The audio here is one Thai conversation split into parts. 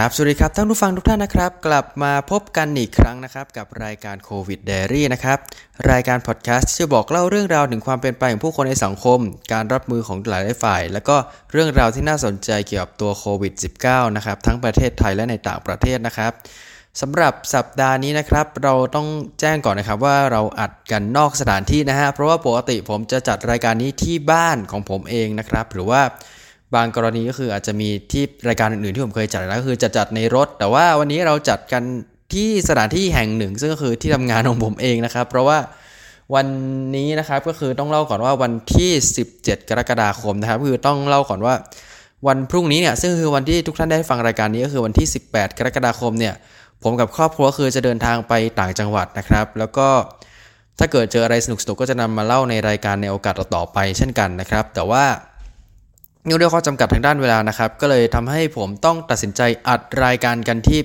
ครับ สวัสดีครับท่านผู้ฟังทุกท่านนะครับ กลับมาพบกันอีกครั้งนะครับ กับรายการโควิดเดรี่นะครับ รายการพอดแคสต์ที่จะบอกเล่าเรื่องราวถึงความเป็นไปของผู้คนในสังคม การรับมือของหลายฝ่าย แล้วก็เรื่องราวที่น่าสนใจเกี่ยวกับตัวโควิด -19 นะครับ ทั้งประเทศไทยและในต่างประเทศนะครับสำหรับสัปดาห์นี้นะครับ เราต้องแจ้งก่อนนะครับว่าเราอัดกันนอกสถานที่นะฮะเพราะว่าปกติผมจะจัดรายการนี้ที่บ้านของผมเองนะครับ หรือว่า บางกรณีก็คืออาจจะมีที่รายการอื่นๆที่ผมเคยจัดแล้วก็คือจะจัดในรถ แต่ว่าวันนี้เราจัดกันที่สถานที่แห่งหนึ่ง ซึ่งก็คือที่ทำงานของผมเองนะครับ เพราะว่าวันนี้นะครับก็คือต้องเล่าก่อนว่าวันที่ 17 กรกฎาคมนะครับคือต้องเล่าก่อนว่า วันพรุ่งนี้เนี่ยซึ่งคือวันที่ทุกท่านได้ฟังรายการนี้ก็คือวันที่ 18 กรกฎาคมเนี่ยผมกับครอบครัวคือจะเดินทางไปต่างจังหวัดนะครับ แล้วก็ถ้าเกิดเจออะไรสนุกๆก็จะนำมาเล่าในรายการในโอกาสต่อๆไปเช่นกันนะครับ แต่ว่า เนื่องด้วยข้อจำกัดทางด้านเวลานะครับ ก็เลยทำให้ผมต้องตัดสินใจอัดรายการกันที่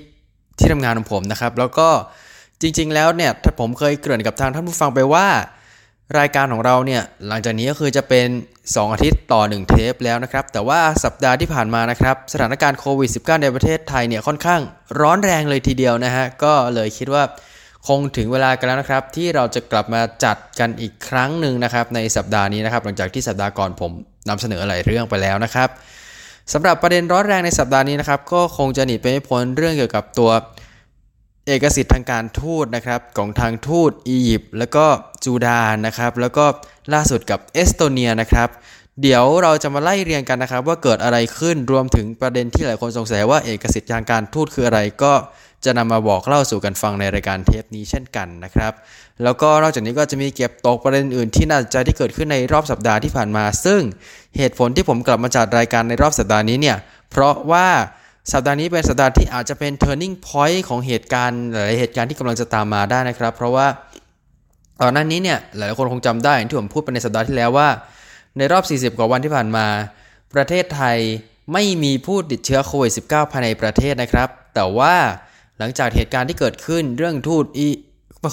ที่ทำงานของผมนะครับ แล้วก็จริง ๆ แล้วเนี่ยถ้าผมเคยเกริ่นกับทางท่านผู้ฟังไปว่า รายการของเราเนี่ยหลังจากนี้ก็คือจะเป็น 2 อาทิตย์ต่อ 1 เทปแล้วนะครับ แต่ว่าสัปดาห์ที่ผ่านมานะครับ สถานการณ์โควิด -19 ในประเทศไทยเนี่ยค่อนข้างร้อนแรงเลยทีเดียวนะฮะก็เลยคิดว่า คงถึงเวลากันแล้วนะครับ ที่เราจะกลับมาจัดกันอีกครั้งหนึ่งนะครับ ในสัปดาห์นี้นะครับ หลังจากที่สัปดาห์ก่อนผมนำเสนอหลายเรื่องไปแล้วนะครับสำหรับประเด็นร้อนแรงในสัปดาห์นี้นะครับ ก็คงจะหนีไปไม่พ้นเรื่องเกี่ยวกับตัวเอกสิทธิ์ทางการทูตนะครับของทางทูตอียิปต์แล้วก็จูดานนะครับ แล้วก็ล่าสุดกับเอสโตเนียนะครับ เดี๋ยวเราจะมาไล่เรียงกันนะครับ ว่าเกิดอะไรขึ้นรวมถึงประเด็นที่หลายคนสงสัยว่าเอกสิทธิ์ทางการทูตคืออะไรก็จะนำมาบอกเล่าสู่กันฟังในรายการเทปนี้เช่นกันนะครับ แล้วก็นอกจากนี้ก็จะมีเก็บตกประเด็นอื่นที่น่าสนใจที่เกิดขึ้นในรอบสัปดาห์ที่ผ่านมา ซึ่งเหตุผลที่ผมกลับมาจัดรายการในรอบสัปดาห์นี้เนี่ย เพราะว่าสัปดาห์นี้เป็นสัปดาห์ที่อาจจะเป็น turning point ของเหตุการณ์หลายเหตุการณ์ที่กำลังจะตามมาได้นะครับ เพราะว่าตอนนั้นนี้เนี่ยหลายคนคงจำได้ที่ผมพูดไปในสัปดาห์ที่แล้วว่า ในรอบ 40 กว่าวันที่ผ่านมา ประเทศไทยไม่มีผู้ติดเชื้อโควิด -19 ภายในประเทศนะครับ แต่ว่าหลังจากเหตุการณ์ที่เกิดขึ้นเรื่องทูตอี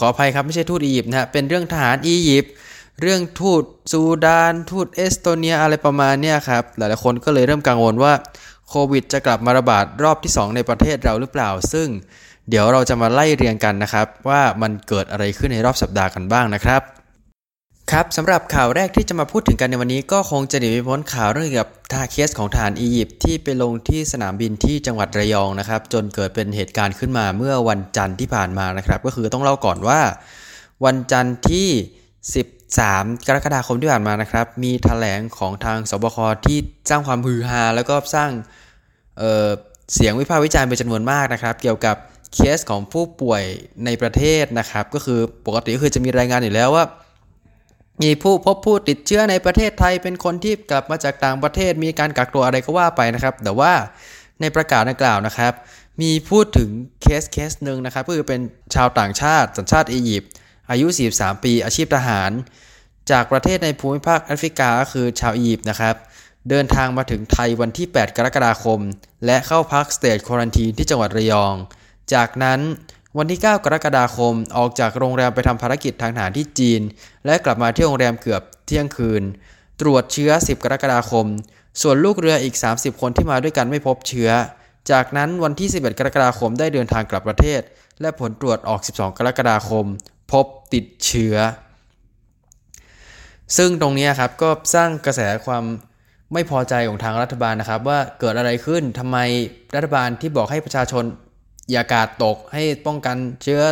ขออภัยครับไม่ใช่ทูตอียิปต์นะฮะเป็นเรื่องทหารอียิปต์เรื่องทูตซูดาน ทูตเอสโตเนียอะไรประมาณเนี้ยครับหลายๆคนก็เลยเริ่มกังวลว่าโควิดจะกลับมาระบาดรอบที่ 2 ในประเทศเราหรือเปล่า ซึ่งเดี๋ยวเราจะมาไล่เรียงกันนะครับ ว่ามันเกิดอะไรขึ้นในรอบสัปดาห์กันบ้างนะครับ ครับสำหรับข่าวแรกที่จะมาพูดถึงกันในวันนี้ก็คงจะหนีไม่พ้นข่าวเรื่องเกี่ยวกับท่าเคสของทหารอียิปต์ที่ไปลงที่สนามบินที่จังหวัดระยองนะครับ จนเกิดเป็นเหตุการณ์ขึ้นมาเมื่อวันจันทร์ที่ผ่านมานะครับ ก็คือต้องเล่าก่อนว่า วันจันทร์ที่ 13 กรกฎาคมที่ผ่านมานะครับ มีแถลงของทางสบคที่สร้างความฮือฮาแล้วก็สร้างเเสียงวิพากษ์วิจารณ์เป็นจำนวนมากนะครับ เกี่ยวกับเคสของผู้ป่วยในประเทศนะครับ ก็คือปกติก็คือจะมีรายงานอยู่แล้วว่า มีผู้พบผู้ติดเชื้อในประเทศไทยเป็นคนที่กลับมาจากต่างประเทศ มีการกักตัวอะไรก็ว่าไปนะครับ แต่ว่าในประกาศดังกล่าวนะครับ มีพูดถึงเคสเคสหนึ่งนะครับก็คือเป็นชาวต่างชาติ สัญชาติอียิปต์อายุ 43 ปี อาชีพทหาร จากประเทศในภูมิภาคแอฟริกาคือชาวอียิปต์นะครับ เดินทางมาถึงไทยวันที่ 8 กรกฎาคม และเข้าพัก State Quarantine ที่จังหวัดระยอง จากนั้น วันที่ 9 กรกฎาคมออกจากโรงแรมไปทำภารกิจทางทหารที่จีน และกลับมาที่โรงแรมเกือบเที่ยงคืน ตรวจเชื้อ 10 กรกฎาคม ส่วนลูกเรืออีก 30 คนที่มาด้วยกันไม่พบเชื้อ จากนั้นวันที่ 11 กรกฎาคมได้เดินทางกลับประเทศ และผลตรวจออก 12 กรกฎาคม พบติดเชื้อ ซึ่งตรงนี้ครับก็สร้างกระแสความไม่พอใจของทางรัฐบาลนะครับ ว่าเกิดอะไรขึ้นทำไมรัฐบาลที่บอกให้ประชาชน อย่ากาดตกให้ป้องกันเชื้อ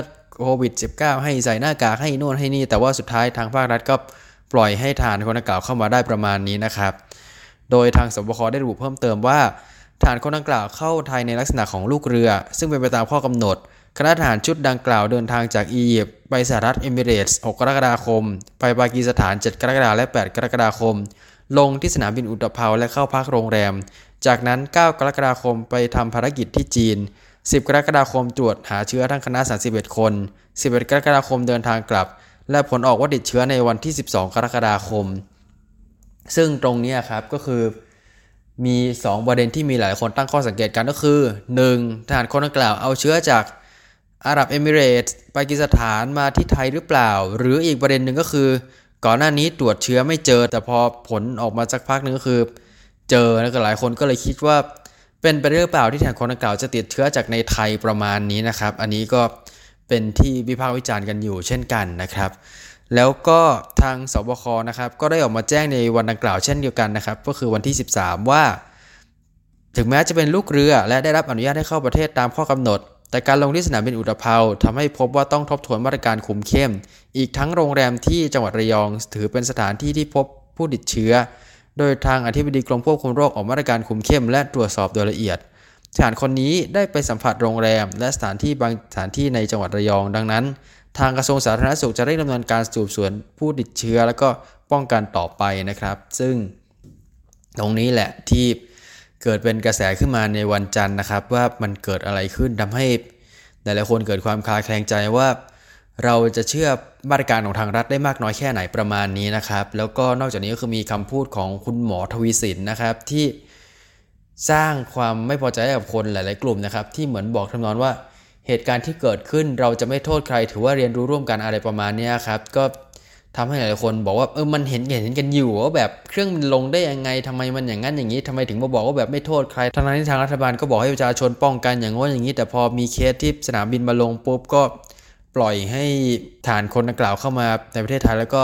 โควิด -19 ให้ใส่หน้ากากให้นู่นให้นี่ แต่ว่าสุดท้ายทางภาครัฐก็ปล่อยให้ทานคนดังกล่าวเข้ามาได้ประมาณนี้นะครับ โดยทางสบคได้ระบุเพิ่มเติมว่า ฐานคนดังกล่าวเข้าไทยในลักษณะของลูกเรือ ซึ่งเป็นไปตามข้อกำหนด คณะทหารชุดดังกล่าวเดินทางจากอียิปต์ไปสหรัฐเอมิเรตส์ 6 กรกฎาคม ไปปากีสถาน 7 กรกฎาคมและ 8 กรกฎาคม ลงที่สนามบินอุตภาและเข้าพักโรงแรม จากนั้น 9 กรกฎาคมไปทำภารกิจที่จีน 10 กรกฎาคมตรวจหาเชื้อทั้งคณะ 31 คน 11 กรกฎาคมเดินทางกลับ และผลออกว่าติดเชื้อในวันที่ 12 กรกฎาคม ซึ่งตรงนี้ครับก็คือมี 2 ประเด็นที่มีหลายคนตั้งข้อสังเกตกันก็คือ 1. ทหารคนดังกล่าวเอาเชื้อจากอาหรับเอมิเรตส์ปากีสถานมาที่ไทยหรือเปล่า หรืออีกประเด็นหนึ่งก็คือ ก่อนหน้านี้ตรวจเชื้อไม่เจอ แต่พอผลออกมาสักพักนึงก็คือ เจอแล้วก็หลายคนก็เลยคิดว่า เป็นไปได้หรือเปล่าที่ทางคนดังกล่าวจะติดเชื้อจากในไทยประมาณนี้นะครับ อันนี้ก็เป็นที่วิพากษ์วิจารณ์กันอยู่เช่นกันนะครับ แล้วก็ทางสบคนะครับ ก็ได้ออกมาแจ้งในวันดังกล่าวเช่นเดียวกันนะครับ ก็คือวันที่ 13 ว่า ถึงแม้จะเป็นลูกเรือและได้รับอนุญาตให้เข้าประเทศตามข้อกำหนดแต่การลงที่สนามบินอุตภเปาทำให้พบว่าต้องทบทวนมาตรการคุมเข้ม อีกทั้งโรงแรมที่จังหวัดระยอง ถือเป็นสถานที่ที่พบผู้ติดเชื้อ โดยทางอธิบดีกรมควบคุมโรคออกมาตรการคุมเข้มและตรวจสอบโดยละเอียดทหารคนนี้ได้ไปสัมผัสโรงแรม และสถานที่บางสถานที่ในจังหวัดระยอง ดังนั้น ทางกระทรวงสาธารณสุขจะเร่งดำเนินการสืบสวนผู้ติดเชื้อ แล้วก็ป้องกันต่อไปนะครับ ซึ่งตรงนี้แหละที่เกิดเป็นกระแสขึ้นมาในวันจันทร์นะครับ ว่ามันเกิดอะไรขึ้นทำให้หลายๆคนเกิดความคลาแคลงใจว่า เราจะเชื่อมาตรการของทางรัฐได้มากน้อยแค่ไหนประมาณนี้นะครับ แล้วก็นอกจากนี้ก็คือมีคำพูดของคุณหมอทวีสินนะครับที่สร้างความไม่พอใจกับคนหลาย ๆ กลุ่มนะครับ ที่เหมือนบอกทำนองว่าเหตุการณ์ที่เกิดขึ้นเราจะไม่โทษใคร ถือว่าเรียนรู้ร่วมกันอะไรประมาณนี้ครับ ก็ทำให้หลายคนบอกว่าเออมันเห็นเห็นกันอยู่ว่าแบบเครื่องมันลงได้ยังไงทำไมมันอย่างนั้นอย่างนี้ทำไมถึงมาบอกว่าแบบไม่โทษใครทั้งที่ทางรัฐบาลก็บอกให้ประชาชนป้องกันอย่างง้นอย่างนี้ แต่พอมีเคสที่สนามบินมาลงปุ๊บก็ ปล่อยให้ฐานคนดังกล่าวเข้ามาในประเทศไทยแล้วก็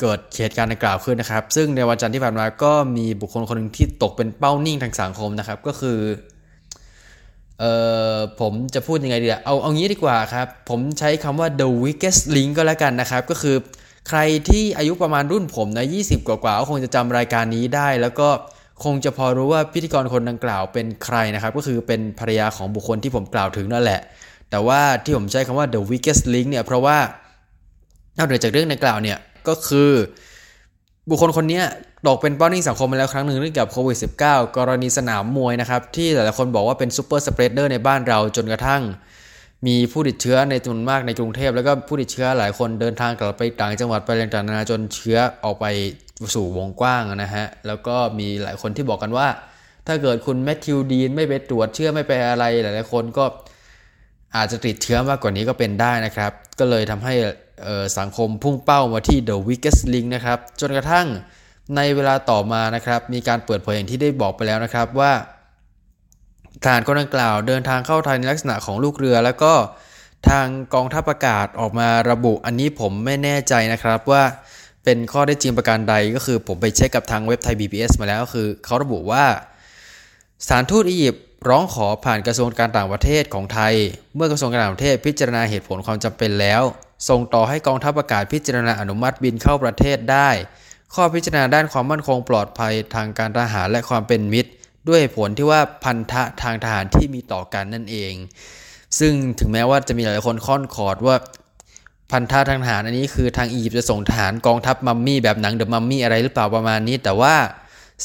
เกิดเหตุการณ์ดังกล่าวขึ้นนะครับ ซึ่งในวันจันทร์ที่ผ่านมาก็มีบุคคลคนหนึ่งที่ตกเป็นเป้านิ่งทางสังคมนะครับ ก็คือเอ่อผมจะพูดยังไงดีอะเอาเอางี้ดีกว่าครับ ผมใช้คำว่า the weakest link ก็แล้วกันนะครับ ก็คือใครที่อายุประมาณรุ่นผมนะ 20 กว่าๆก็คงจะจำรายการนี้ได้ แล้วก็คงจะพอรู้ว่าพิธีกรคนดังกล่าวเป็นใครนะครับ ก็คือเป็นภรรยาของบุคคลที่ผมกล่าวถึงนั่นแหละ แต่ว่าที่ผมใช้คำว่า the weakest link เนี่ยเพราะว่านอกเหนือจากเรื่องดังกล่าวเนี่ยก็คือ บุคคลคนนี้ตกเป็นเป้านิ่งสังคมมาแล้วครั้งหนึ่งเรื่องเกี่ยวกับโควิด -19 กรณีสนามมวยนะครับที่หลายๆคนบอกว่าเป็นซูเปอร์สเปรดเดอร์ในบ้านเราจนกระทั่ง มีผู้ติดเชื้อในจำนวนมากในกรุงเทพ แล้วก็ผู้ติดเชื้อหลายคนเดินทางกลับไปต่างจังหวัดไปต่างนานาจนเชื้อออกไปสู่วงกว้างนะฮะแล้วก็มีหลายคนที่บอกกันว่า ถ้าเกิดคุณแมทธิวดีนไม่ไปตรวจเชื้อไม่ไปอะไรหลายๆคนก็ อาจจะติดเชื้อมากกว่านี้ก็เป็นได้นะครับ ก็เลยทำให้สังคมพุ่งเป้ามาที่ The Weakest Link นะครับ จนกระทั่งในเวลาต่อมานะครับ มีการเปิดเผยอย่างที่ได้บอกไปแล้วนะครับว่าทหารคนดังกล่าวเดินทางเข้าไทยในลักษณะของลูกเรือ แล้วก็ทางกองทัพอากาศออกมาระบุ อันนี้ผมไม่แน่ใจนะครับว่าเป็นข้อได้จริงประการใดก็คือผมไปเช็คกับทางเว็บไทย BBS มาแล้วคือเขาระบุว่าสถานทูตอียิปต์ ร้องขอผ่านกระทรวงการต่างประเทศของไทย เมื่อกระทรวงการต่างประเทศพิจารณาเหตุผลความจำเป็นแล้ว ส่งต่อให้กองทัพอากาศพิจารณาอนุมัติบินเข้าประเทศได้ ข้อพิจารณาด้านความมั่นคงปลอดภัยทางการทหารและความเป็นมิตร ด้วยผลที่ว่าพันธะทางทหารที่มีต่อกันนั่นเอง ซึ่งถึงแม้ว่าจะมีหลายคนค่อนขอดว่าพันธะทางทหารอันนี้คือทางอียิปต์จะส่งทหารกองทัพมัมมี่แบบหนังเดอะมัมมี่อะไรหรือเปล่าประมาณนี้ แต่ว่า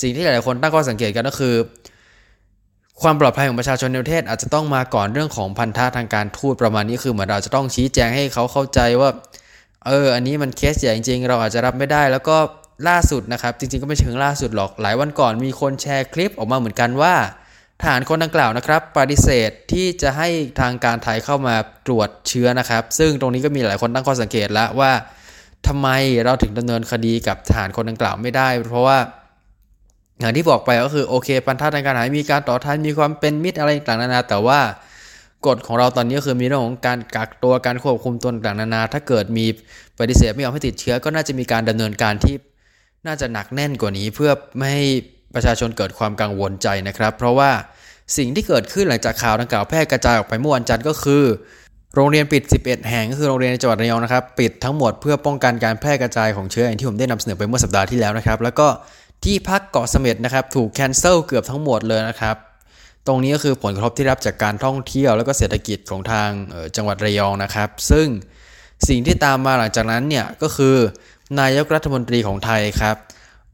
สิ่งที่หลายคนตั้งข้อสังเกตกันก็คือ ความปลอดภัยของประชาชนในประเทศอาจจะต้องมาก่อนเรื่องของพันธะทางการทูตประมาณนี้คือเหมือนเราจะต้องชี้แจงให้เขาเข้าใจว่า เออ อันนี้มันเคสใหญ่จริงๆเราอาจจะรับไม่ได้ แล้วก็ล่าสุดนะครับ จริงๆก็ไม่ถึงล่าสุดหรอกหลายวันก่อนมีคนแชร์คลิปออกมาเหมือนกันว่าทหารคนดังกล่าวนะครับปฏิเสธที่จะให้ทางการไทยเข้ามาตรวจเชื้อนะครับ ซึ่งตรงนี้ก็มีหลายคนตั้งข้อสังเกตแล้วว่าทำไมเราถึงดำเนินคดีกับทหารคนดังกล่าวไม่ได้ เพราะว่า อย่างที่บอกไปก็คือโอเคพันธะทางการหายมีการต่อทานมีความเป็นมิตรอะไรต่างๆนานา แต่ว่ากฎของเราตอนนี้คือมีเรื่องของการกักตัวการควบคุมตัวต่างๆนานา ถ้าเกิดมีปฏิเสธไม่ยอมให้ติดเชื้อ ก็น่าจะมีการดำเนินการที่น่าจะหนักแน่นกว่านี้ เพื่อไม่ให้ประชาชนเกิดความกังวลใจนะครับ เพราะว่าสิ่งที่เกิดขึ้นหลังจากข่าวดังกล่าวแพร่กระจายออกไปเมื่อวันจันทร์ก็คือ โรงเรียนปิด 11 แห่งก็คือโรงเรียนในจังหวัดระยองนะครับ ปิดทั้งหมดเพื่อป้องกันการแพร่กระจายของเชื้ออย่างที่ผมได้นำเสนอไปเมื่อสัปดาห์ที่แล้วนะครับ แล้วก็ ที่พักเกาะเสม็ดนะครับถูกแคนเซิลเกือบทั้งหมดเลยนะครับ ตรงนี้ก็คือผลกระทบที่รับจากการท่องเที่ยวแล้วก็เศรษฐกิจของทางจังหวัดระยองนะครับ ซึ่งสิ่งที่ตามมาหลังจากนั้นเนี่ยก็คือนายกรัฐมนตรีของไทยครับ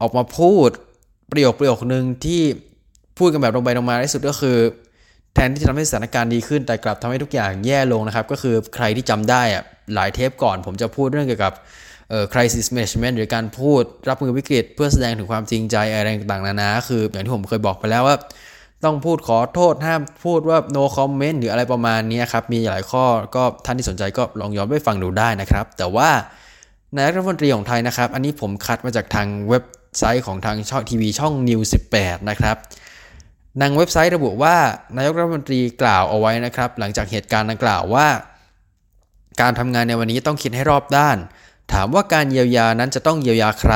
ออกมาพูดประโยคประโยคนึงที่พูดกันแบบตรงไปตรงมาที่สุดก็คือ แทนที่จะทำให้สถานการณ์ดีขึ้นแต่กลับทำให้ทุกอย่างแย่ลงนะครับ ก็คือใครที่จำได้อะหลายเทปก่อน ผมจะพูดเรื่องเกี่ยวกับ crisis management หรือการพูดรับมือวิกฤต เพื่อแสดงถึงความจริงใจอะไรต่างๆนานาคืออย่างที่ผมเคยบอกไปแล้วว่า ต้องพูดขอโทษห้ามพูดว่า no comment หรืออะไรประมาณนี้ครับมีหลายข้อก็ท่านที่สนใจก็ลองย้อนไปฟังดูได้นะครับ แต่ว่านายรัฐมนตรีของไทยนะครับ อันนี้ผมคัดมาจากทางเว็บไซต์ของทางช่องทีวีช่อง New 18 นะครับนางเว็บไซต์ระบุว่านายกรัฐมนตรีกล่าวเอาไว้นะครับ หลังจากเหตุการณ์ดังกล่าวว่า การทำงานในวันนี้ต้องคิดให้รอบด้าน ถามว่าการเยียวยานั้นจะต้องเยียวยาใคร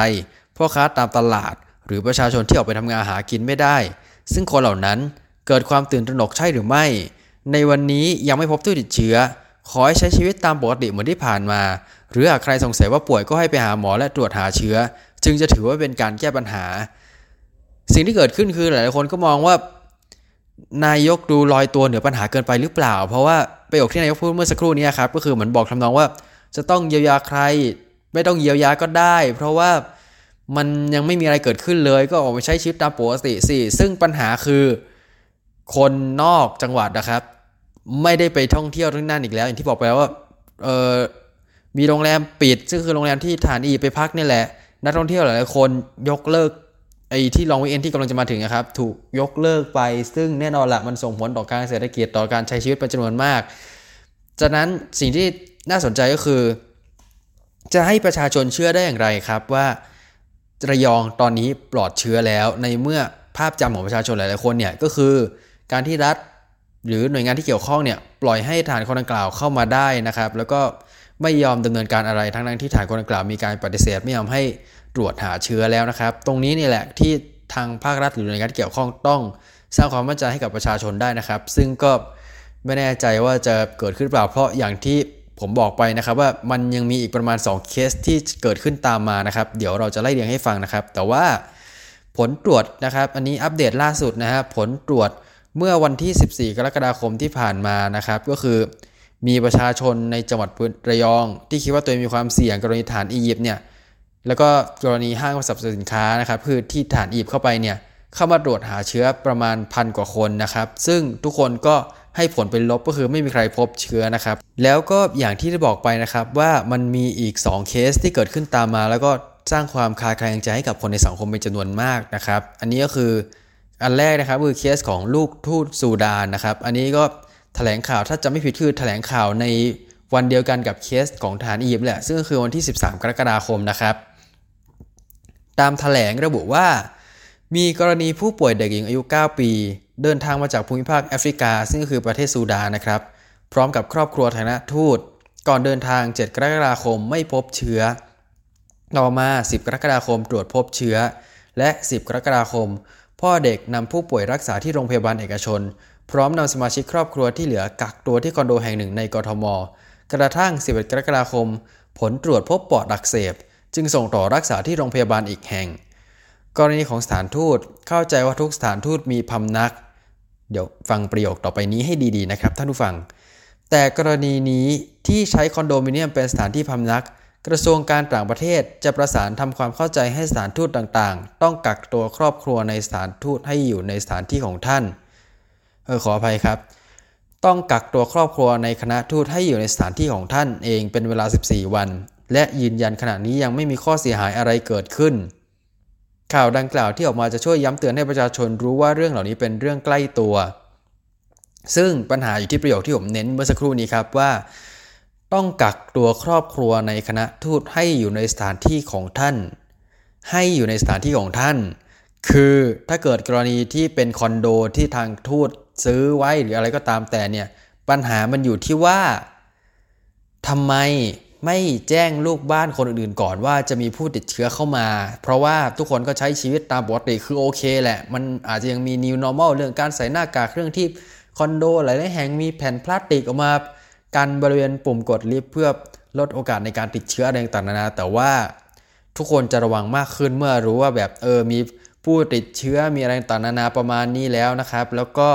พ่อค้าตามตลาด หรือประชาชนที่ออกไปทำงานหากินไม่ได้ ซึ่งคนเหล่านั้นเกิดความตื่นตระหนกใช่หรือไม่ ในวันนี้ยังไม่พบผู้ติดเชื้อ ขอให้ใช้ชีวิตตามปกติเหมือนที่ผ่านมา หรือหากใครสงสัยว่าป่วยก็ให้ไปหาหมอและตรวจหาเชื้อ จึงจะถือว่าเป็นการแก้ปัญหา สิ่งที่เกิดขึ้นคือหลายๆคนก็มองว่านายกดูลอยตัวเหนือปัญหาเกินไปหรือเปล่า เพราะว่าประโยคที่นายกพูดเมื่อสักครู่นี้ครับก็คือเหมือนบอกทำนองว่า จะต้องเยียวยาใคร ไม่ต้องเยียวยาก็ได้ เพราะว่ามันยังไม่มีอะไรเกิดขึ้นเลย ก็ออกไปใช้ชีวิตตามปกติสิซึ่งปัญหาคือคนนอกจังหวัดนะครับ ไม่ได้ไปท่องเที่ยวที่นั่นอีกแล้ว อย่างที่บอกไปแล้วว่าเออมีโรงแรมปิด ซึ่งคือโรงแรมที่ฐานอีไปพักนี่แหละ นักท่องเที่ยวหลายคนยกเลิกไอ้ที่ลองวิเอนที่กำลังจะมาถึงนะครับ ถูกยกเลิกไป ซึ่งแน่นอนละมันส่งผลต่อการเศรษฐกิจต่อการใช้ชีวิตเป็นจำนวนมาก จากนั้นสิ่งที่ น่าสนใจก็คือ จะให้ประชาชนเชื่อได้อย่างไรครับว่าระยองตอนนี้ปลอดเชื้อแล้วในเมื่อภาพจำของประชาชนหลาย ๆ คนเนี่ยก็คือการที่รัฐหรือหน่วยงานที่เกี่ยวข้องเนี่ยปล่อยให้ฐานคนดังกล่าวเข้ามาได้นะครับ แล้วก็ไม่ยอมดำเนินการอะไรทั้งนั้นที่ฐานคนดังกล่าวมีการปฏิเสธไม่ยอมให้ตรวจหาเชื้อแล้วนะครับ ตรงนี้นี่แหละที่ทางภาครัฐหรือหน่วยงานที่เกี่ยวข้องต้องสร้างความมั่นใจให้กับประชาชนได้นะครับ ซึ่งก็ไม่แน่ใจว่าจะเกิดขึ้นเปล่าเพราะอย่างที่ ผมบอกไปนะครับว่ามันยังมีอีกประมาณ 2 เคสที่เกิดขึ้นตามมานะครับ เดี๋ยวเราจะไล่เรียงให้ฟังนะครับ แต่ว่าผลตรวจนะครับ อันนี้อัปเดตล่าสุดนะฮะผลตรวจเมื่อวันที่ 14 กรกฎาคมที่ผ่านมานะครับ ก็คือมีประชาชนในจังหวัดระยอง ที่คิดว่าตัวเองมีความเสี่ยงกรณีฐานอียิปต์เนี่ยแล้วก็กรณีห้างสรรพสินค้านะครับคือที่ฐานอียิปต์เข้าไปเนี่ยเข้ามาตรวจหาเชื้อประมาณพันกว่าคนนะครับ ซึ่งทุกคนก็ ให้ผลเป็นลบก็คือไม่มีใครพบเชื้อนะครับ แล้วก็อย่างที่ได้บอกไปนะครับว่ามันมีอีก 2 เคสที่เกิดขึ้นตามมา แล้วก็สร้างความคาแคลงใจให้กับคนในสังคมเป็นจำนวนมากนะครับ อันนี้ก็คืออันแรกนะครับคือเคสของลูกทูตซูดานนะครับ อันนี้ก็แถลงข่าวถ้าจะไม่ผิดคือแถลงข่าวในวันเดียวกันกับเคสของฐานอียิปต์แหละ ซึ่งก็คือวันที่ 13 กรกฎาคมนะครับ ตามแถลงระบุว่า มีกรณีผู้ป่วยเด็กหญิงอายุ 9 ปี เดินทางมาจากภูมิภาคแอฟริกา ซึ่งก็คือประเทศซูดานนะครับ พร้อมกับครอบครัวฐานะทูต ก่อนเดินทาง 7 กรกฎาคมไม่พบเชื้อ ต่อมา 10 กรกฎาคมตรวจพบเชื้อ และ 10 กรกฎาคม พ่อเด็กนำผู้ป่วยรักษาที่โรงพยาบาลเอกชน พร้อมนำสมาชิกครอบครัวที่เหลือกักตัวที่คอนโดแห่งหนึ่งในกรทม กระทั่ง 11 กรกฎาคม ผลตรวจพบปอดอักเสบ จึงส่งต่อรักษาที่โรงพยาบาลอีกแห่ง กรณีของสถานทูตเข้าใจว่าทุกสถานทูตมีพำนัก เดี๋ยวฟังประโยคต่อไปนี้ให้ดีๆนะครับท่านผู้ฟัง แต่กรณีนี้ที่ใช้คอนโดมิเนียมเป็นสถานที่พำนัก กระทรวงการต่างประเทศจะประสานทำความเข้าใจให้สถานทูตต่างๆ ต้องกักตัวครอบครัวในสถานทูตให้อยู่ในสถานที่ของท่านเออขออภัยครับ ต้องกักตัวครอบครัวในคณะทูตให้อยู่ในสถานที่ของท่านเองเป็นเวลา 14 วัน และยืนยันขณะนี้ยังไม่มีข้อเสียหายอะไรเกิดขึ้น ข่าวดังกล่าวที่ออกมาจะช่วยย้ำเตือนให้ประชาชนรู้ว่าเรื่องเหล่านี้เป็นเรื่องใกล้ตัว ซึ่งปัญหาอยู่ที่ประโยคที่ผมเน้นเมื่อสักครู่นี้ครับว่า ต้องกักตัวครอบครัวในคณะทูตให้อยู่ในสถานที่ของท่าน ให้อยู่ในสถานที่ของท่าน คือถ้าเกิดกรณีที่เป็นคอนโดที่ทางทูตซื้อไว้หรืออะไรก็ตามแต่เนี่ยปัญหามันอยู่ที่ว่าทำไม ไม่แจ้งลูกบ้านคนอื่นๆก่อนว่าจะมีผู้ติดเชื้อเข้ามา เพราะว่าทุกคนก็ใช้ชีวิตตามปกติคือโอเคแหละ มันอาจจะยังมี new normal เรื่องการใส่หน้ากากเรื่องที่คอนโดหลายๆแห่งมีแผ่นพลาสติกออกมากันบริเวณปุ่มกดลิฟต์เพื่อลดโอกาสในการติดเชื้ออะไรต่างๆนานาแต่ว่าทุกคนจะระวังมากขึ้นเมื่อรู้ว่าแบบเออมีผู้ติดเชื้อมีอะไรต่างๆนานาประมาณนี้แล้วนะครับ แล้วก็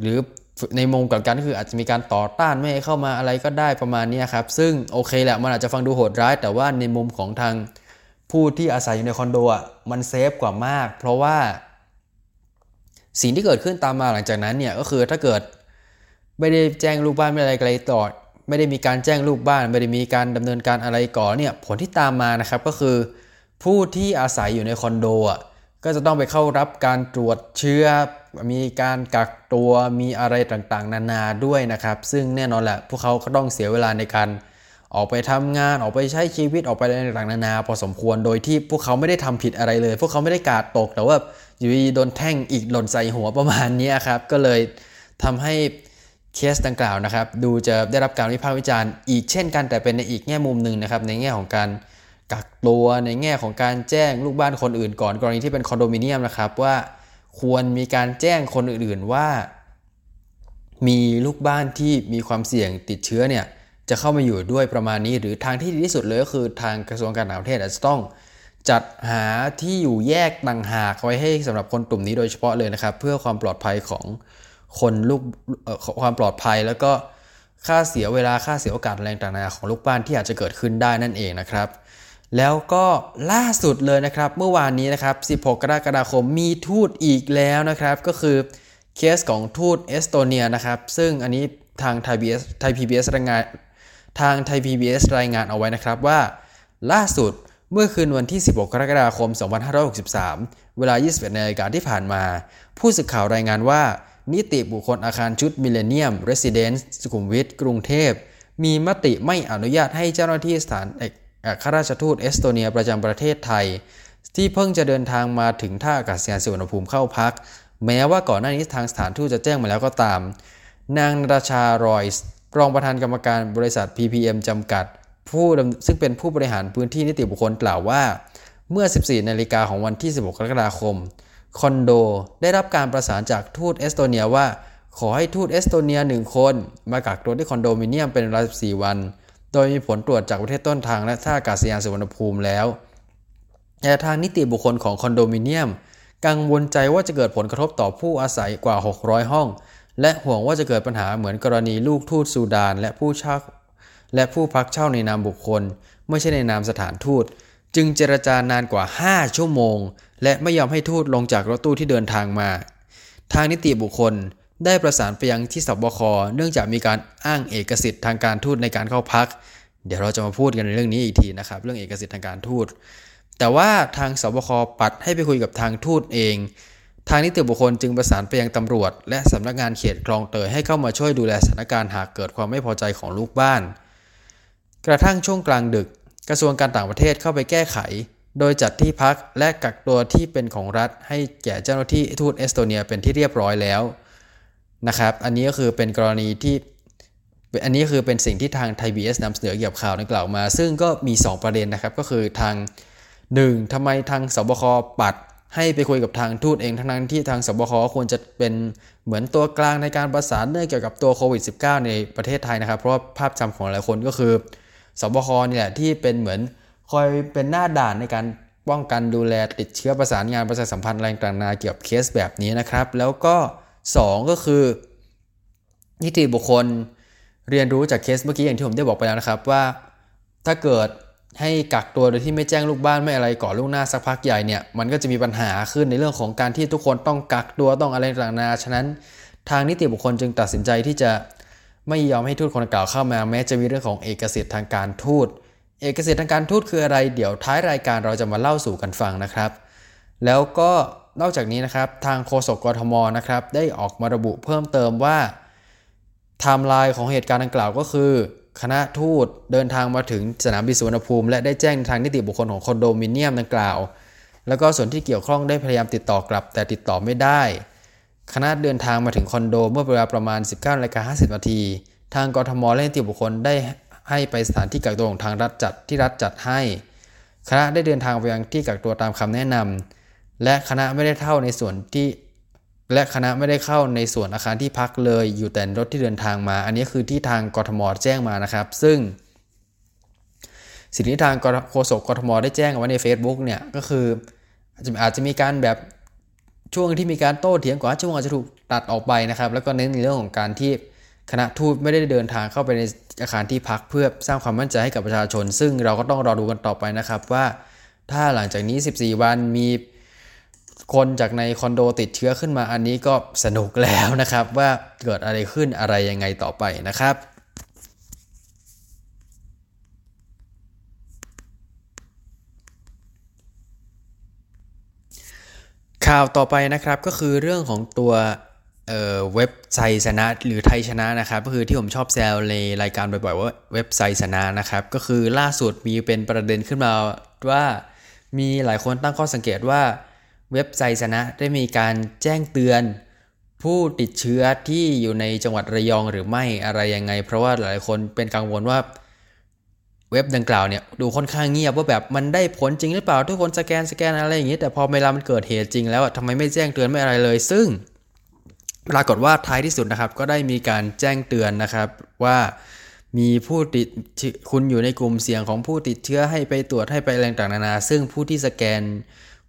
หรือ ในมุมกับกันคืออาจจะมีการต่อต้านไม่ให้เข้ามาอะไรก็ได้ประมาณนี้ครับ ซึ่งโอเคแหละมันอาจจะฟังดูโหดร้าย แต่ว่าในมุมของทางผู้ที่อาศัยอยู่ในคอนโดอะมันเซฟกว่ามาก เพราะว่า สิ่งที่เกิดขึ้นตามมาหลังจากนั้นเนี่ยก็คือถ้าเกิดไม่ได้แจ้งลูกบ้านไม่อะไรไกลต่อไม่ได้มีการแจ้งลูกบ้าน ไม่ได้มีการดำเนินการอะไรก่อนเนี่ยผลที่ตามมานะครับก็คือ ผู้ที่อาศัยอยู่ในคอนโดอะก็จะต้องไปเข้ารับการตรวจเชื้อ มีการกักตัวมีอะไรต่างๆ นานาด้วยนะครับ ซึ่งแน่นอนแหละพวกเขาก็ต้องเสียเวลาในการออกไปทำงานออกไปใช้ชีวิตออกไปอะไรต่างๆนานา พอสมควรโดยที่พวกเขาไม่ได้ทำผิดอะไรเลย พวกเขาไม่ได้กาดตกแต่ว่าอยู่ดีโดนแท่งอีกหล่นใส่หัวประมาณนี้ครับก็เลยทำให้เคสดังกล่าวนะครับ ดูจะได้รับการวิพากษ์วิจารณ์อีกเช่นกันแต่เป็นในอีกแง่มุมหนึ่งนะครับในแง่ของการกักตัวในแง่ของการแจ้งลูกบ้านคนอื่นก่อนกรณีที่เป็นคอนโดมิเนียมนะครับว่า ควรมีการแจ้งคนอื่นๆว่า มีลูกบ้านที่มีความเสี่ยงติดเชื้อเนี่ยจะเข้ามาอยู่ด้วยประมาณนี้ หรือทางที่ดีที่สุดเลยก็คือทางกระทรวงการต่างประเทศอาจจะต้องจัดหาที่อยู่แยกต่างหากไว้ให้สำหรับคนกลุ่มนี้โดยเฉพาะเลยนะครับ เพื่อความปลอดภัยของคนลูกความปลอดภัยแล้วก็ค่าเสียเวลาค่าเสียโอกาสแรงต่างๆของลูกบ้านที่อาจจะเกิดขึ้นได้นั่นเองนะครับ แล้วก็ล่าสุดเลยนะครับ เมื่อวานนี้นะครับ 16 กรกฎาคมมีทูตอีกแล้วนะครับ ก็คือเคสของทูตเอสโตเนียนะครับ ซึ่งอันนี้ทางไทยพีเอสไทยพีบีเอสรายงานทางไทยพีบีเอสรายงานเอาไว้นะครับว่า ล่าสุดเมื่อคืนวันที่ 16 กรกฎาคม 2563 เวลา 21นาฬิกาที่ผ่านมา ผู้สื่อข่าวรายงานว่า นิติบุคคลอาคารชุด Millennium Residence สุขุมวิทกรุงเทพ มีมติไม่อนุญาตให้เจ้าหน้าที่สถานเอก อัครราชทูตเอสโตเนียประจำประเทศไทย ที่เพิ่งจะเดินทางมาถึงท่าอากาศยานสุวรรณภูมิเข้าพัก แม้ว่าก่อนหน้านี้ทางสถานทูตจะแจ้งมาแล้วก็ตาม นางราชารอยส์รองประธานกรรมการบริษัท PPM จำกัด ผู้ซึ่งเป็นผู้บริหารพื้นที่นิติบุคคลกล่าวว่า เมื่อ 14 นาฬิกาของวันที่ 16 กรกฎาคม คอนโดได้รับการประสานจากทูตเอสโตเนียว่า ขอให้ทูตเอสโตเนียหนึ่งคน มากักตัวที่คอนโดมิเนียมเป็นเวลา14วัน โดยมีผลตรวจจากประเทศต้นทางและท่าอากาศยานสุวรรณภูมิแล้วแต่ทางนิติบุคคลของคอนโดมิเนียม กังวลใจว่าจะเกิดผลกระทบต่อผู้อาศัยกว่า 600 ห้อง และห่วงว่าจะเกิดปัญหาเหมือนกรณีลูกทูตซูดาน และผู้เช่าและผู้พักเช่าในนามบุคคล ไม่ใช่ในนามสถานทูต จึงเจรจานานกว่า 5 ชั่วโมง และไม่ยอมให้ทูตลงจากรถตู้ที่เดินทางมา ทางนิติบุคคล ได้ประสานไปยังที่สบค เนื่องจากมีการอ้างเอกสิทธิ์ทางการทูตในการเข้าพัก เดี๋ยวเราจะมาพูดกันในเรื่องนี้อีกทีนะครับ เรื่องเอกสิทธิ์ทางการทูต แต่ว่าทางสบค ปัดให้ไปคุยกับทางทูตเอง ทางนิติบุคคลจึงประสานไปยังตำรวจ และสำนักงานเขตคลองเตยให้เข้ามาช่วยดูแลสถานการณ์หากเกิดความไม่พอใจของลูกบ้าน กระทั่งช่วงกลางดึก กระทรวงการต่างประเทศเข้าไปแก้ไข โดยจัดที่พักและกักตัวที่เป็นของรัฐ ให้แก่เจ้าหน้าที่ทูตเอสโตเนียเป็นที่เรียบร้อยแล้ว นะครับ อันนี้ก็คือเป็นกรณีที่ อันนี้คือเป็นสิ่งที่ทางไทยบีเอสนำเสนอเกี่ยวกับข่าวดังกล่าวมา ซึ่งก็มี 2 ประเด็นนะครับ ก็คือทาง 1. ทำไมทางสบคปัดให้ไปคุยกับทางทูตเองทั้งนั้นที่ทางสบคควรจะเป็นเหมือนตัวกลางในการประสานเรื่องเกี่ยวกับตัวโควิด -19 ในประเทศไทยนะครับ เพราะว่าภาพจำของหลายคนก็คือสบคนี่แหละที่เป็นเหมือนคอยเป็นหน้าด่านในการป้องกันดูแลติดเชื้อประสานงานประชาสัมพันธ์อะไรต่างๆเกี่ยวกับเคสแบบนี้นะครับ แล้วก็ 2 ก็คือ นิติบุคคลเรียนรู้จากเคสเมื่อกี้อย่างที่ผมได้บอกไปแล้วนะครับว่า ถ้าเกิดให้กักตัวโดยที่ไม่แจ้งลูกบ้านไม่อะไรก่อนลูกหน้าสักพักใหญ่เนี่ยมันก็จะมีปัญหาขึ้นในเรื่องของการที่ทุกคนต้องกักตัวต้องอะไรต่างๆฉะนั้น ทางนิติบุคคลจึงตัดสินใจที่จะไม่ยอมให้ทูตดังกล่าวเข้ามา แม้จะมีเรื่องของเอกสิทธิ์ทางการทูต เอกสิทธิ์ทางการทูตคืออะไร เดี๋ยวท้ายรายการเราจะมาเล่าสู่กันฟังนะครับ แล้วก็ นอกจากนี้นะครับทางโฆษกกทมนะครับได้ออกมาระบุเพิ่มเติมว่าไทม์ไลน์ของเหตุการณ์ดังกล่าวก็คือ คณะทูตเดินทางมาถึงสนามบินสุวรรณภูมิ และได้แจ้งทางนิติบุคคลของคอนโดมิเนียมดังกล่าว แล้วก็ส่วนที่เกี่ยวข้องได้พยายามติดต่อกลับ แต่ติดต่อไม่ได้ คณะเดินทางมาถึงคอนโดเมื่อเวลาประมาณ 19นาฬิกา50นาทีทางกทมและนิติบุคคลได้ให้ไปสถานที่กักตัวของทางรัฐจัดที่รัฐจัดให้ คณะได้เดินทางไปยังที่กักตัวตามคำแนะนำ และคณะไม่ได้เข้าในส่วนที่และคณะไม่ได้เข้าในส่วนอาคารที่พักเลย อยู่แต่รถที่เดินทางมา อันนี้คือที่ทางกทมแจ้งมานะครับ ซึ่ง สิ่งที่ทางโฆษกกทมได้แจ้งเอาไว้ใน Facebook เนี่ยก็คืออาจจะอาจจะมีการแบบช่วงที่มีการโต้เถียงกว่าช่วงอาจจะถูกตัดออกไปนะครับ แล้วก็เน้นในเรื่องของการที่คณะทูตไม่ได้เดินทางเข้าไปในอาคารที่พักเพื่อสร้างความมั่นใจให้กับประชาชน ซึ่งเราก็ต้องรอดูกันต่อไปนะครับว่า ถ้าหลังจากนี้ 14 วันมี คนจากในคอนโดติดเชื้อขึ้นมาอันนี้ก็สนุกแล้วนะครับ ว่าเกิดอะไรขึ้นอะไรยังไงต่อไปนะครับข่าวต่อไปนะครับก็คือเรื่องของตัวเเว็บไซต์ชนะหรือไทยชนะนะครับ ก็คือที่ผมชอบแซวในรายการบ่อยๆว่าเว็บไซต์ชนะนะครับ ก็คือล่าสุดมีเป็นประเด็นขึ้นมาว่ามีหลายคนตั้งข้อสังเกตว่า เว็บไซต์ชนะได้มีการแจ้งเตือน ผู้ติดเชื้อที่อยู่ในจังหวัดระยองหรือไม่อะไรยังไง เพราะว่าหลายคนเป็นกังวลว่าเว็บดังกล่าวเนี่ยดูค่อนข้างเงียบว่าแบบมันได้ผลจริงหรือเปล่าทุกคนสแกนสแกนอะไรอย่างนี้แต่พอเวลามันเกิดเหตุจริงแล้วทำไมไม่แจ้งเตือนไม่อะไรเลย ซึ่งปรากฏว่าท้ายที่สุดนะครับ ก็ได้มีการแจ้งเตือนนะครับว่ามีผู้ติดคุณอยู่ในกลุ่มเสี่ยงของผู้ติดเชื้อให้ไปตรวจให้ไปแรงต่างนานา ซึ่งผู้ที่สแกน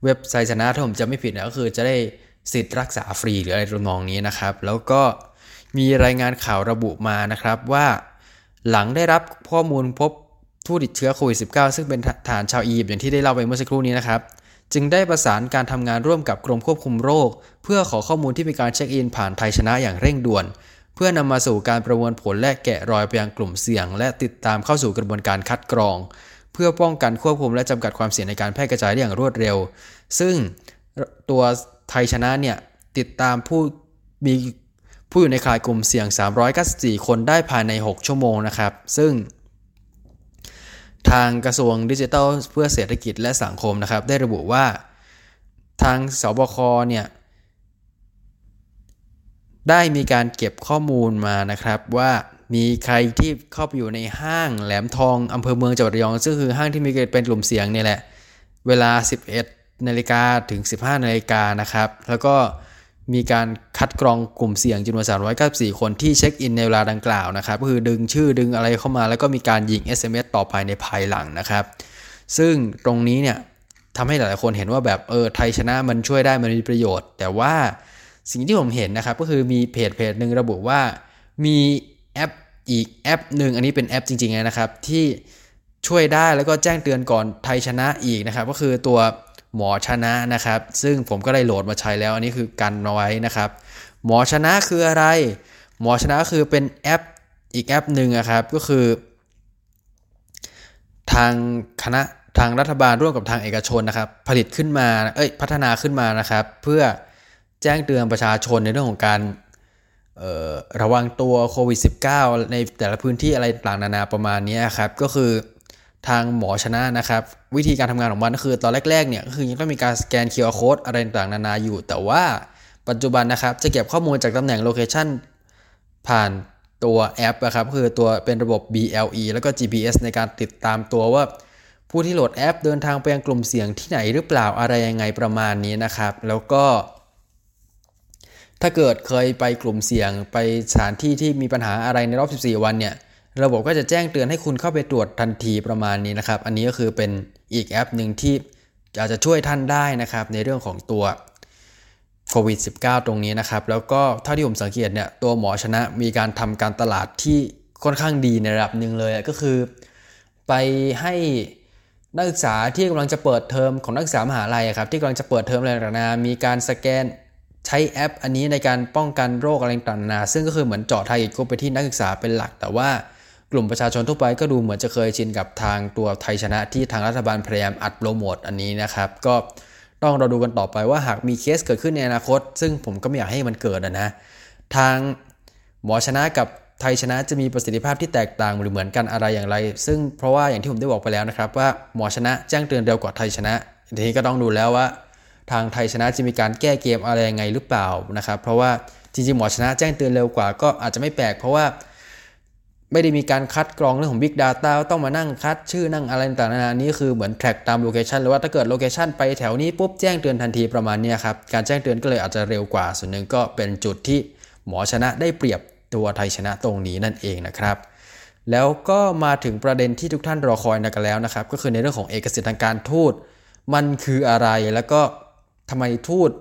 เว็บไซต์ชนะถ้าผมจะไม่ผิดก็คือจะได้สิทธิ์รักษาฟรีหรืออะไรตรงนี้นะครับ แล้วก็มีรายงานข่าวระบุมานะครับว่าหลังได้รับข้อมูลพบผู้ติดเชื้อโควิด -19 ซึ่งเป็นฐานชาวอียิปต์อย่างที่ได้เล่าไปเมื่อสักครู่นี้นะครับ จึงได้ประสานการทำงานร่วมกับกรมควบคุมโรค เพื่อขอข้อมูลที่มีการเช็คอินผ่านไทยชนะอย่างเร่งด่วน เพื่อนำมาสู่การประมวลผลและแกะรอยไปยังกลุ่มเสี่ยง และติดตามเข้าสู่กระบวนการคัดกรอง พื่อป้องกันควบคุมและจำกัดความเสี่ยงในการแพร่กระจายได้อย่างรวดเร็ว ซึ่งตัวไทยชนะเนี่ย ติดตามผู้มีผู้อยู่ในข่ายกลุ่มเสี่ยง 394 คนได้ภายใน 6 ชั่วโมงนะครับ ซึ่ง ทางกระทรวงดิจิทัลเพื่อเศรษฐกิจและสังคมนะครับ ได้ระบุว่าทางสบคเนี่ย ได้มีการเก็บข้อมูลมานะครับว่า มีใครที่เข้าไปอยู่ในห้างแหลมทองอำเภอเมืองจังหวัดระยอง ซึ่งคือห้างที่มีเป็นกลุ่มเสียงนี่แหละ เวลา 11นาฬิกาถึง 15นาฬิกานะครับ แล้วก็มีการคัดกรองกลุ่มเสี่ยงจำนวน 394 คนที่เช็คอินในเวลาดังกล่าวนะครับ ก็คือดึงชื่อดึงอะไรเข้ามา แล้วก็มีการยิง SMS ต่อไปในภายหลังนะครับ ซึ่งตรงนี้เนี่ยทำให้หลายๆคนเห็นว่าแบบเออไทยชนะมันช่วยได้มันมีประโยชน์ แต่ว่าสิ่งที่ผมเห็นนะครับก็คือมีเพจเพจหนึ่งระบุว่ามี แอปอีกแอปหนึ่งอันนี้เป็นแอปจริงๆนะครับ ที่ช่วยได้แล้วก็แจ้งเตือนก่อนไทยชนะอีกนะครับ ก็คือตัวหมอชนะนะครับ ซึ่งผมก็ได้โหลดมาใช้แล้ว อันนี้คือกันเอาไว้นะครับ หมอชนะคืออะไร หมอชนะคือเป็นแอปอีกแอปหนึ่งนะครับก็คือ ทางคณะทางรัฐบาลร่วมกับทางเอกชนนะครับ ผลิตขึ้นมาเอ้ยพัฒนาขึ้นมานะครับ เพื่อแจ้งเตือนประชาชนในเรื่องของการ ระวังตัวโควิด -19 ในแต่ละพื้นที่อะไรต่างนานาประมาณนี้ครับ ก็คือทางหมอชนะนะครับ วิธีการทำงานของมันก็คือตอนแรกๆเนี่ยก็คือยังต้องมีการสแกน QR code อะไรต่างๆนานาอยู่ แต่ว่าปัจจุบันนะครับ จะเก็บข้อมูลจากตำแหน่ง location ผ่านตัวแอปนะครับคือตัวเป็นระบบ BLE แล้วก็ GPS ในการติดตามตัวว่า ผู้ที่โหลดแอปเดินทางไปยังกลุ่มเสี่ยงที่ไหนหรือเปล่าอะไรยังไงประมาณนี้นะครับ แล้วก็ ถ้าเกิดเคยไปกลุ่มเสี่ยงไปสถานที่ที่มีปัญหาอะไรในรอบ 14 วันเนี่ย ระบบก็จะแจ้งเตือนให้คุณเข้าไปตรวจทันทีประมาณนี้นะครับ อันนี้ก็คือเป็นอีกแอปหนึ่งที่อาจจะช่วยท่านได้นะครับ ในเรื่องของตัวโควิด -19 ตรงนี้นะครับ แล้วก็เท่าที่ผมสังเกตเนี่ยตัวหมอชนะมีการทำการตลาดที่ค่อนข้างดีในระดับหนึ่งเลยก็คือ ไปให้นักศึกษาที่กำลังจะเปิดเทอมของนักศึกษามหาลัยครับที่กำลังจะเปิดเทอมอะไรต่างๆมีการสแกน ใช้แอปอันนี้ในการป้องกันโรคอะไรต่างๆซึ่งก็คือเหมือนเจาะ target กลุ่มไปที่นักศึกษาเป็นหลัก แต่ว่ากลุ่มประชาชนทั่วไปก็ดูเหมือนจะเคยชินกับทางตัวไทยชนะที่ทางรัฐบาลพยายามอัดโปรโมทอันนี้นะครับ ก็ต้องเราดูกันต่อไปว่าหากมีเคสเกิดขึ้นในอนาคต ซึ่งผมก็ไม่อยากให้มันเกิดนะทางหมอชนะกับไทยชนะจะมีประสิทธิภาพที่แตกต่างหรือเหมือนกันอะไรอย่างไร ซึ่งเพราะว่าอย่างที่ผมได้บอกไปแล้วนะครับว่าหมอชนะแจ้งเตือนเร็วกว่าไทยชนะทีนี้ก็ต้องดูแล้วว่า ทางไทยชนะจะมีการแก้เกมอะไรยังไงหรือเปล่านะครับ เพราะว่าจริงๆหมอชนะแจ้งเตือนเร็วกว่าก็อาจจะไม่แปลก เพราะว่าไม่ได้มีการคัดกรองเรื่องของ Big Data ต้องมานั่งคัดชื่อนั่งอะไรต่างๆนานี้คือเหมือน track ตาม location หรือว่าถ้าเกิด location ไปแถวนี้ปุ๊บแจ้งเตือนทันทีประมาณนี้ครับ การแจ้งเตือนก็เลยอาจจะเร็วกว่า ส่วนหนึ่งก็เป็นจุดที่หมอชนะได้เปรียบตัวไทยชนะตรงนี้นั่นเองนะครับ แล้วก็มาถึงประเด็นที่ทุกท่านรอคอยกันแล้วนะครับ ก็คือในเรื่องของเอกสิทธิ์ทางการทูตมันคืออะไรแล้วก็ ทำไมทูต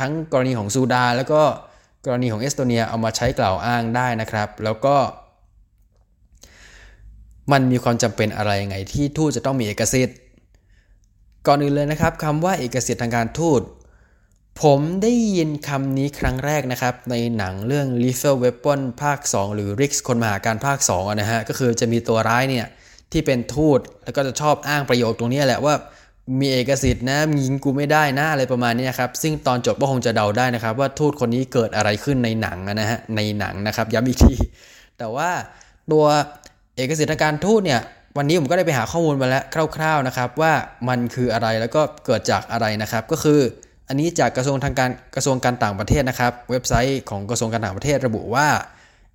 ทั้งกรณีของซูดาแล้วก็กรณีของเอสโตเนียเอามาใช้กล่าวอ้างได้นะครับ แล้วก็ มันมีความจำเป็นอะไรยังไงที่ทูตจะต้องมีเอกสิทธิ์ ก่อนอื่นเลยนะครับคำว่าเอกสิทธิ์ทางการทูต ผมได้ยินคำนี้ครั้งแรกนะครับ ในหนังเรื่อง Lethal Weapon ภาค 2 หรือ Rick คนมหาการภาค2นะฮะก็คือจะมีตัวร้ายเนี่ยที่เป็นทูตแล้วก็จะชอบอ้างประโยคตรงนี้แหละว่า มีเอกสิทธิ์นะยิงกูไม่ได้นะอะไรประมาณนี้ครับซึ่งตอนจบก็คงจะเดาได้นะครับ ว่าทูตคนนี้เกิดอะไรขึ้นในหนังนะฮะในหนังนะครับย้ำอีกทีแต่ว่าตัวเอกสิทธิ์ทางการทูตเนี่ยวันนี้ผมก็ได้ไปหาข้อมูลมาแล้วคร่าวๆนะครับ ว่ามันคืออะไรแล้วก็เกิดจากอะไรนะครับ ก็คืออันนี้จากกระทรวงทางการกระทรวงการต่างประเทศนะครับ เว็บไซต์ของกระทรวงการต่างประเทศระบุว่า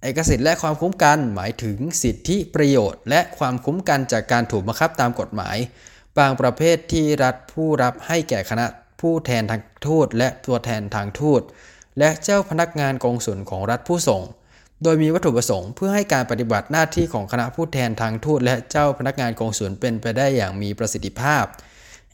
เอกสิทธิ์และความคุ้มกันหมายถึงสิทธิประโยชน์ และความคุ้มกันจากการถูกบังคับตามกฎหมาย บางประเภทที่รัฐผู้รับให้แก่คณะผู้แทนทางทูตและตัวแทนทางทูต และเจ้าพนักงานกองสุลของรัฐผู้ส่ง โดยมีวัตถุประสงค์เพื่อให้การปฏิบัติหน้าที่ของคณะผู้แทนทางทูตและเจ้าพนักงานกองสุลเป็นไปได้อย่างมีประสิทธิภาพ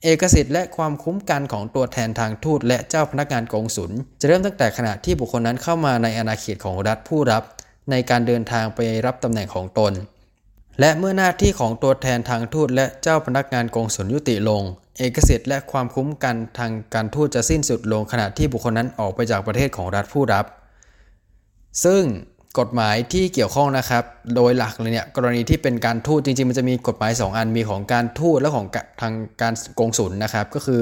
เอกสิทธิ์และความคุ้มกันของตัวแทนทางทูตและเจ้าพนักงานกองสุลจะเริ่มตั้งแต่ขณะที่บุคคลนั้นเข้ามาในอาณาเขตของรัฐผู้รับ ในการเดินทางไปรับตำแหน่งของตน และเมื่อหน้าที่ของตัวแทนทางทูตและเจ้าพนักงานกองสุลยุติลง เอกสิทธิ์และความคุ้มกันทางการทูตจะสิ้นสุดลงขณะที่บุคคลนั้นออกไปจากประเทศของรัฐผู้รับ ซึ่งกฎหมายที่เกี่ยวข้องนะครับ โดยหลักเลยเนี่ยกรณีที่เป็นการทูตจริงๆ มันจะมีกฎหมาย 2 อันมีของการทูตและของทางการกงสุลนะครับก็คือ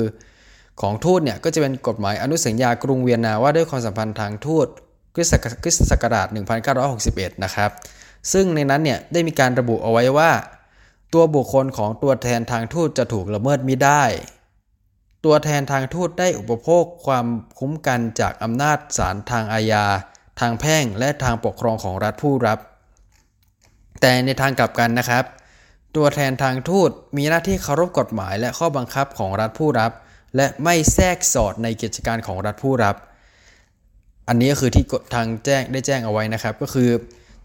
ของทูตเนี่ยก็จะเป็นกฎหมายอนุสัญญากรุงเวียนนาว่าด้วยความสัมพันธ์ทางทูตคริสตศักราช 1961 นะครับ ซึ่งในนั้นเนี่ยได้มีการระบุเอาไว้ว่า ตัวบุคคลของตัวแทนทางทูตจะถูกละเมิดมิได้ ตัวแทนทางทูตได้อุปโภคความคุ้มกันจากอำนาจศาลทางอาญา ทางแพ่งและทางปกครองของรัฐผู้รับ แต่ในทางกลับกันนะครับ ตัวแทนทางทูตมีหน้าที่เคารพกฎหมายและข้อบังคับของรัฐผู้รับ และไม่แทรกสอดในกิจการของรัฐผู้รับ อันนี้ก็คือที่ทางแจ้งได้แจ้งเอาไว้นะครับก็คือ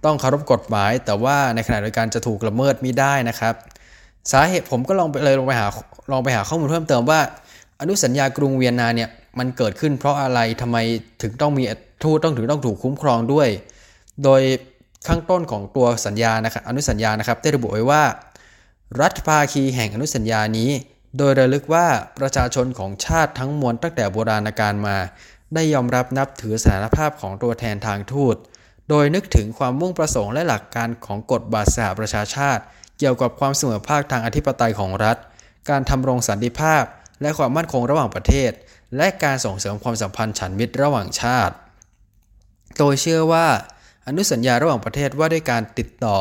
ต้องเคารพกฎหมาย แต่ว่าในขณะเดียวกันจะถูกละเมิดไม่ได้นะครับ สาเหตุผมก็ลองไปเลยลองไปหาลองไปหาข้อมูลเพิ่มเติมว่า อนุสัญญากรุงเวียนนาเนี่ยมันเกิดขึ้นเพราะอะไรทำไมถึงต้องมีทูตต้องถือต้องถูกคุ้มครองด้วย โดยข้างต้นของตัวสัญญานะครับอนุสัญญานะครับได้ระบุไว้ว่า รัฐภาคีแห่งอนุสัญญานี้ โดยระลึกว่าประชาชนของชาติทั้งมวลตั้งแต่โบราณกาลมา ได้ยอมรับนับถือสถานภาพของตัวแทนทางทูต โดยนึกถึงความมุ่งประสงค์และหลักการของกฎบาทสหประชาชาติ เกี่ยวกับความเสมอภาคทางอธิปไตยของรัฐ การทำรงสันติภาพ และความมั่นคงระหว่างประเทศ และการส่งเสริมความสัมพันธ์ฉันมิตรระหว่างชาติ โดยเชื่อว่า อนุสัญญาระหว่างประเทศว่าด้วยการติดต่อ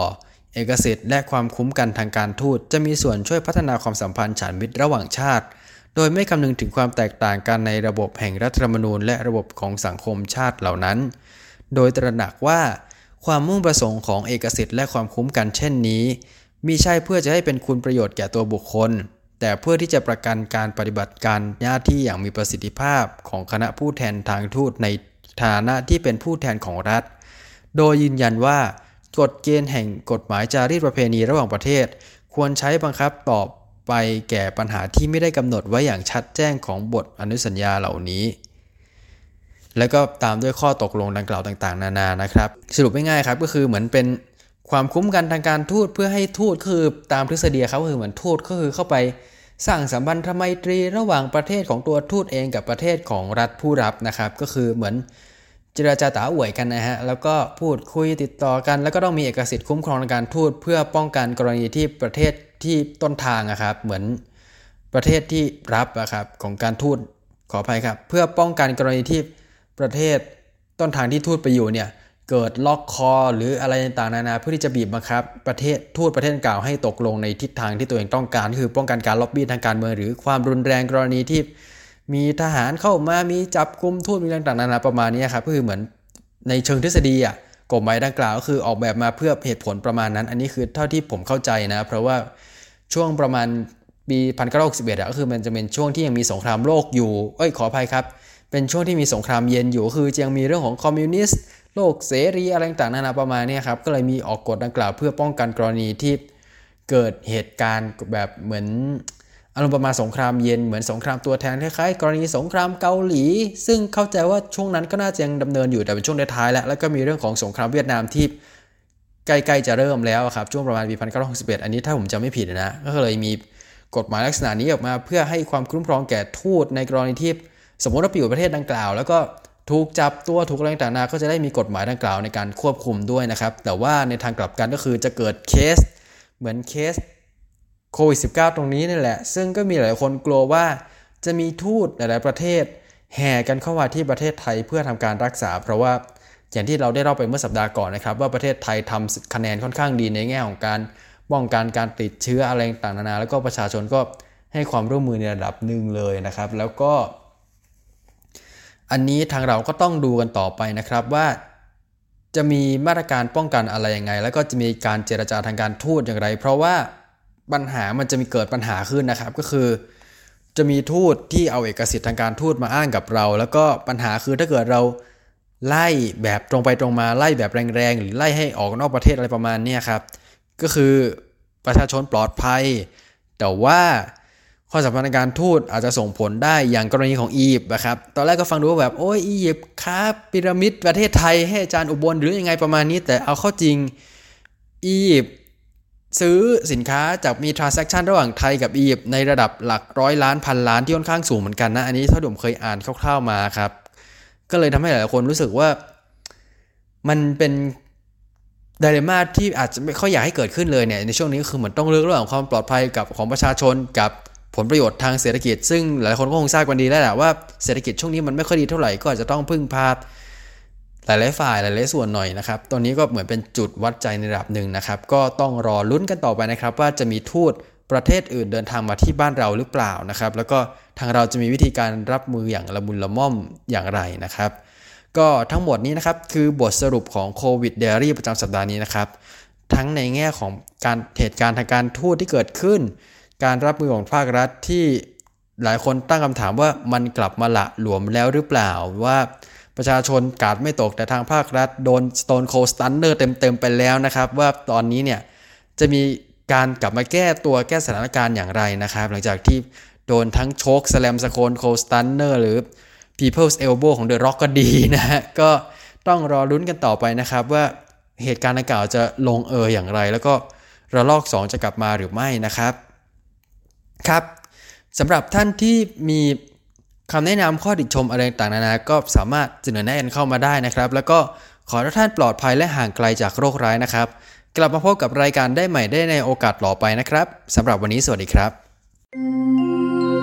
เอกสิทธิ์และความคุ้มกันทางการทูตจะมีส่วนช่วยพัฒนาความสัมพันธ์ฉันมิตรระหว่างชาติ โดยไม่คำนึงถึงความแตกต่างกันในระบบแห่งรัฐธรรมนูญและระบบของสังคมชาติเหล่านั้น โดยตระหนักว่าความมุ่งประสงค์ของเอกสิทธิ์และความคุ้มกันเช่นนี้มิใช่เพื่อจะให้เป็นคุณประโยชน์แก่ตัวบุคคล แต่เพื่อที่จะประกันการปฏิบัติการหน้าที่อย่างมีประสิทธิภาพของคณะผู้แทนทางทูตในฐานะที่เป็นผู้แทนของรัฐ โดยยืนยันว่ากฎเกณฑ์แห่งกฎหมายจารีตประเพณีระหว่างประเทศ ควรใช้บังคับตอบไปแก่ปัญหาที่ไม่ได้กำหนดไว้อย่างชัดแจ้งของบทอนุสัญญาเหล่านี้ แล้วก็ตามด้วยข้อตกลงดังกล่าวต่างๆ นานานะครับ สรุปง่ายๆครับก็คือเหมือนเป็นความคุ้มกันทางการทูตเพื่อให้ทูตคือตามทฤษฎีเขาคือเหมือนทูตก็คือเข้าไปสร้างสัมพันธไมตรีระหว่างประเทศของตัวทูตเองกับประเทศของรัฐผู้รับนะครับ ก็คือเหมือนเจรจาตาอวยกันนะฮะแล้วก็พูดคุยติดต่อกัน แล้วก็ต้องมีเอกสิทธิ์คุ้มครองในการทูตเพื่อป้องกันกรณีที่ประเทศที่ต้นทางนะครับ เหมือนประเทศที่รับนะครับของการทูตขออภัยครับ เพื่อป้องกันกรณีที่ ประเทศต้นทางที่ทูตไปอยู่เนี่ยเกิดล็อกคอ หรืออะไรต่างๆนานาเพื่อที่จะบีบบังคับประเทศทูตประเทศกล่าวให้ตกลงในทิศทางที่ตัวเองต้องการ คือป้องกันการล็อบบี้ทางการเมืองหรือความรุนแรงกรณีที่ มีทหารเข้ามามีจับกุมทูตมีต่างๆนานาประมาณนี้ครับก็คือเหมือนในเชิงทฤษฎีอะกฎหมายดังกล่าวก็คือออกแบบมาเพื่อเหตุผลประมาณนั้น อันนี้คือเท่าที่ผมเข้าใจนะ เพราะว่าช่วงประมาณปีพันเก้าสิบเอ็ดก็คือมันจะเป็นช่วงที่ยังมีสงครามโลกอยู่เอ้ยขออภัยครับ เป็นช่วงที่มีสงครามเย็นอยู่คือยังมีเรื่องของคอมมิวนิสต์โลกเสรีอะไรต่างๆนานาประมาณนี้ครับก็เลยมีออกกฎดังกล่าวเพื่อป้องกันกรณีที่เกิดเหตุการณ์แบบเหมือนอารมณ์ประมาณสงครามเย็นเหมือนสงครามตัวแทนคล้ายๆกรณีสงครามเกาหลี ซึ่งเข้าใจว่าช่วงนั้นก็น่าจะยังดำเนินอยู่แต่เป็นช่วงท้ายแล้วแล้วก็มีเรื่องของสงครามเวียดนามที่ใกล้ๆจะเริ่มแล้วครับช่วงประมาณปี1961อันนี้ถ้าผมจำไม่ผิดนะก็เลยมีกฎหมายลักษณะนี้ออกมา เพื่อให้ความคุ้มครองแก่ทูตในกรณีที่ สมมติว่าไปอยู่ประเทศดังกล่าว แล้วก็ถูกจับตัวถูกอะไรต่างๆก็จะได้มีกฎหมายดังกล่าวในการควบคุมด้วยนะครับ แต่ว่าในทางกลับกันก็คือจะเกิดเคส เหมือนเคสโควิด -19 ตรงนี้นี่แหละ ซึ่งก็มีหลายคนกลัวว่าจะมีทูตหลายๆประเทศ แห่กันเข้ามาที่ประเทศไทยเพื่อทำการรักษา เพราะว่าอย่างที่เราได้เล่าไปเมื่อสัปดาห์ก่อนนะครับ ว่าประเทศไทยทำคะแนนค่อนข้างดีในแง่ของการป้องกันการติดเชื้ออะไรต่างๆนานาแล้วก็ประชาชนก็ให้ความร่วมมือในระดับหนึ่งเลยนะครับ แล้วก็ อันนี้ทางเราก็ต้องดูกันต่อไปนะครับว่าจะมีมาตรการป้องกันอะไรยังไง แล้วก็จะมีการเจรจาทางการทูตอย่างไร เพราะว่าปัญหามันจะมีเกิดปัญหาขึ้นนะครับ ก็คือ จะมีทูตที่เอาเอกสิทธิ์ทางการทูตมาอ้างกับเรา แล้วก็ปัญหาคือถ้าเกิดเราไล่แบบตรงไปตรงมาไล่แบบแรงๆ หรือไล่ให้ออกนอกประเทศอะไรประมาณนี้ครับ ก็คือประชาชนปลอดภัย แต่ว่า ข้อสัมพันธ์การทูตอาจจะส่งผลได้อย่างกรณีของอียิปต์นะครับตอนแรกก็ฟังดูว่าแบบโอ้ยอียิปต์ครับพีระมิดประเทศไทยให้อาจารย์อุบลหรือยังไงประมาณนี้ แต่เอาเข้าจริงอียิปต์ซื้อสินค้าจากมีทรานซัคชันระหว่างไทยกับอียิปต์ในระดับหลักร้อยล้านพันล้านที่ค่อนข้างสูงเหมือนกันนะ อันนี้ถ้าผมเคยอ่านคร่าวๆมาครับ ก็เลยทำให้หลายคนรู้สึกว่ามันเป็นดเรม่าที่อาจจะไม่ค่อยอยากให้เกิดขึ้นเลยเนี่ยในช่วงนี้คือเหมือนต้องเลือกระหว่างความปลอดภัยกับของประชาชนกับ ผลประโยชน์ทางเศรษฐกิจ ซึ่งหลายคนก็คงทราบกันดีแล้วแหละว่าเศรษฐกิจช่วงนี้มันไม่ค่อยดีเท่าไหร่ก็อาจจะต้องพึ่งพาหลายๆฝ่ายหลายๆส่วนหน่อยนะครับตอนนี้ก็เหมือนเป็นจุดวัดใจในระดับหนึ่งนะครับ ก็ต้องรอลุ้นกันต่อไปนะครับ ว่าจะมีทูตประเทศอื่นเดินทางมาที่บ้านเราหรือเปล่านะครับ แล้วก็ทางเราจะมีวิธีการรับมืออย่างละมุนละม่อมอย่างไรนะครับ ก็ทั้งหมดนี้นะครับคือบทสรุปของโควิดเดลี่ประจำสัปดาห์นี้นะครับ ทั้งในแง่ของการเหตุการณ์ทางการทูตที่เกิดขึ้น การรับมือของภาครัฐที่หลายคนตั้งคำถามว่ามันกลับมาละหลวมแล้วหรือเปล่าว่าประชาชนกาดไม่ตกแต่ทางภาครัฐโดน Stone Cold Stunner เต็มๆไปแล้วนะครับ ว่าตอนนี้เนี่ยจะมีการกลับมาแก้ตัวแก้สถานการณ์อย่างไรนะครับ หลังจากที่โดนทั้งโชคสแลมสโคนโคสตันเนอร์หรือ People's Elbow ของ The Rock ก็ดีนะฮะก็ต้องรอลุ้นกันต่อไปนะครับ ว่าเหตุการณ์ดังกล่าวจะลงเอยอย่างไร แล้วก็ระลอก 2 จะกลับมาหรือไม่นะครับ ครับสำหรับท่านที่มีคำแนะนำข้อติชมอะไรต่างๆนานาก็สามารถเสนอแนะกันเข้ามาได้นะครับ แล้วก็ขอให้ท่านปลอดภัยและห่างไกลจากโรคร้ายนะครับ กลับมาพบกับรายการได้ใหม่ได้ในโอกาสต่อไปนะครับสำหรับวันนี้สวัสดีครับ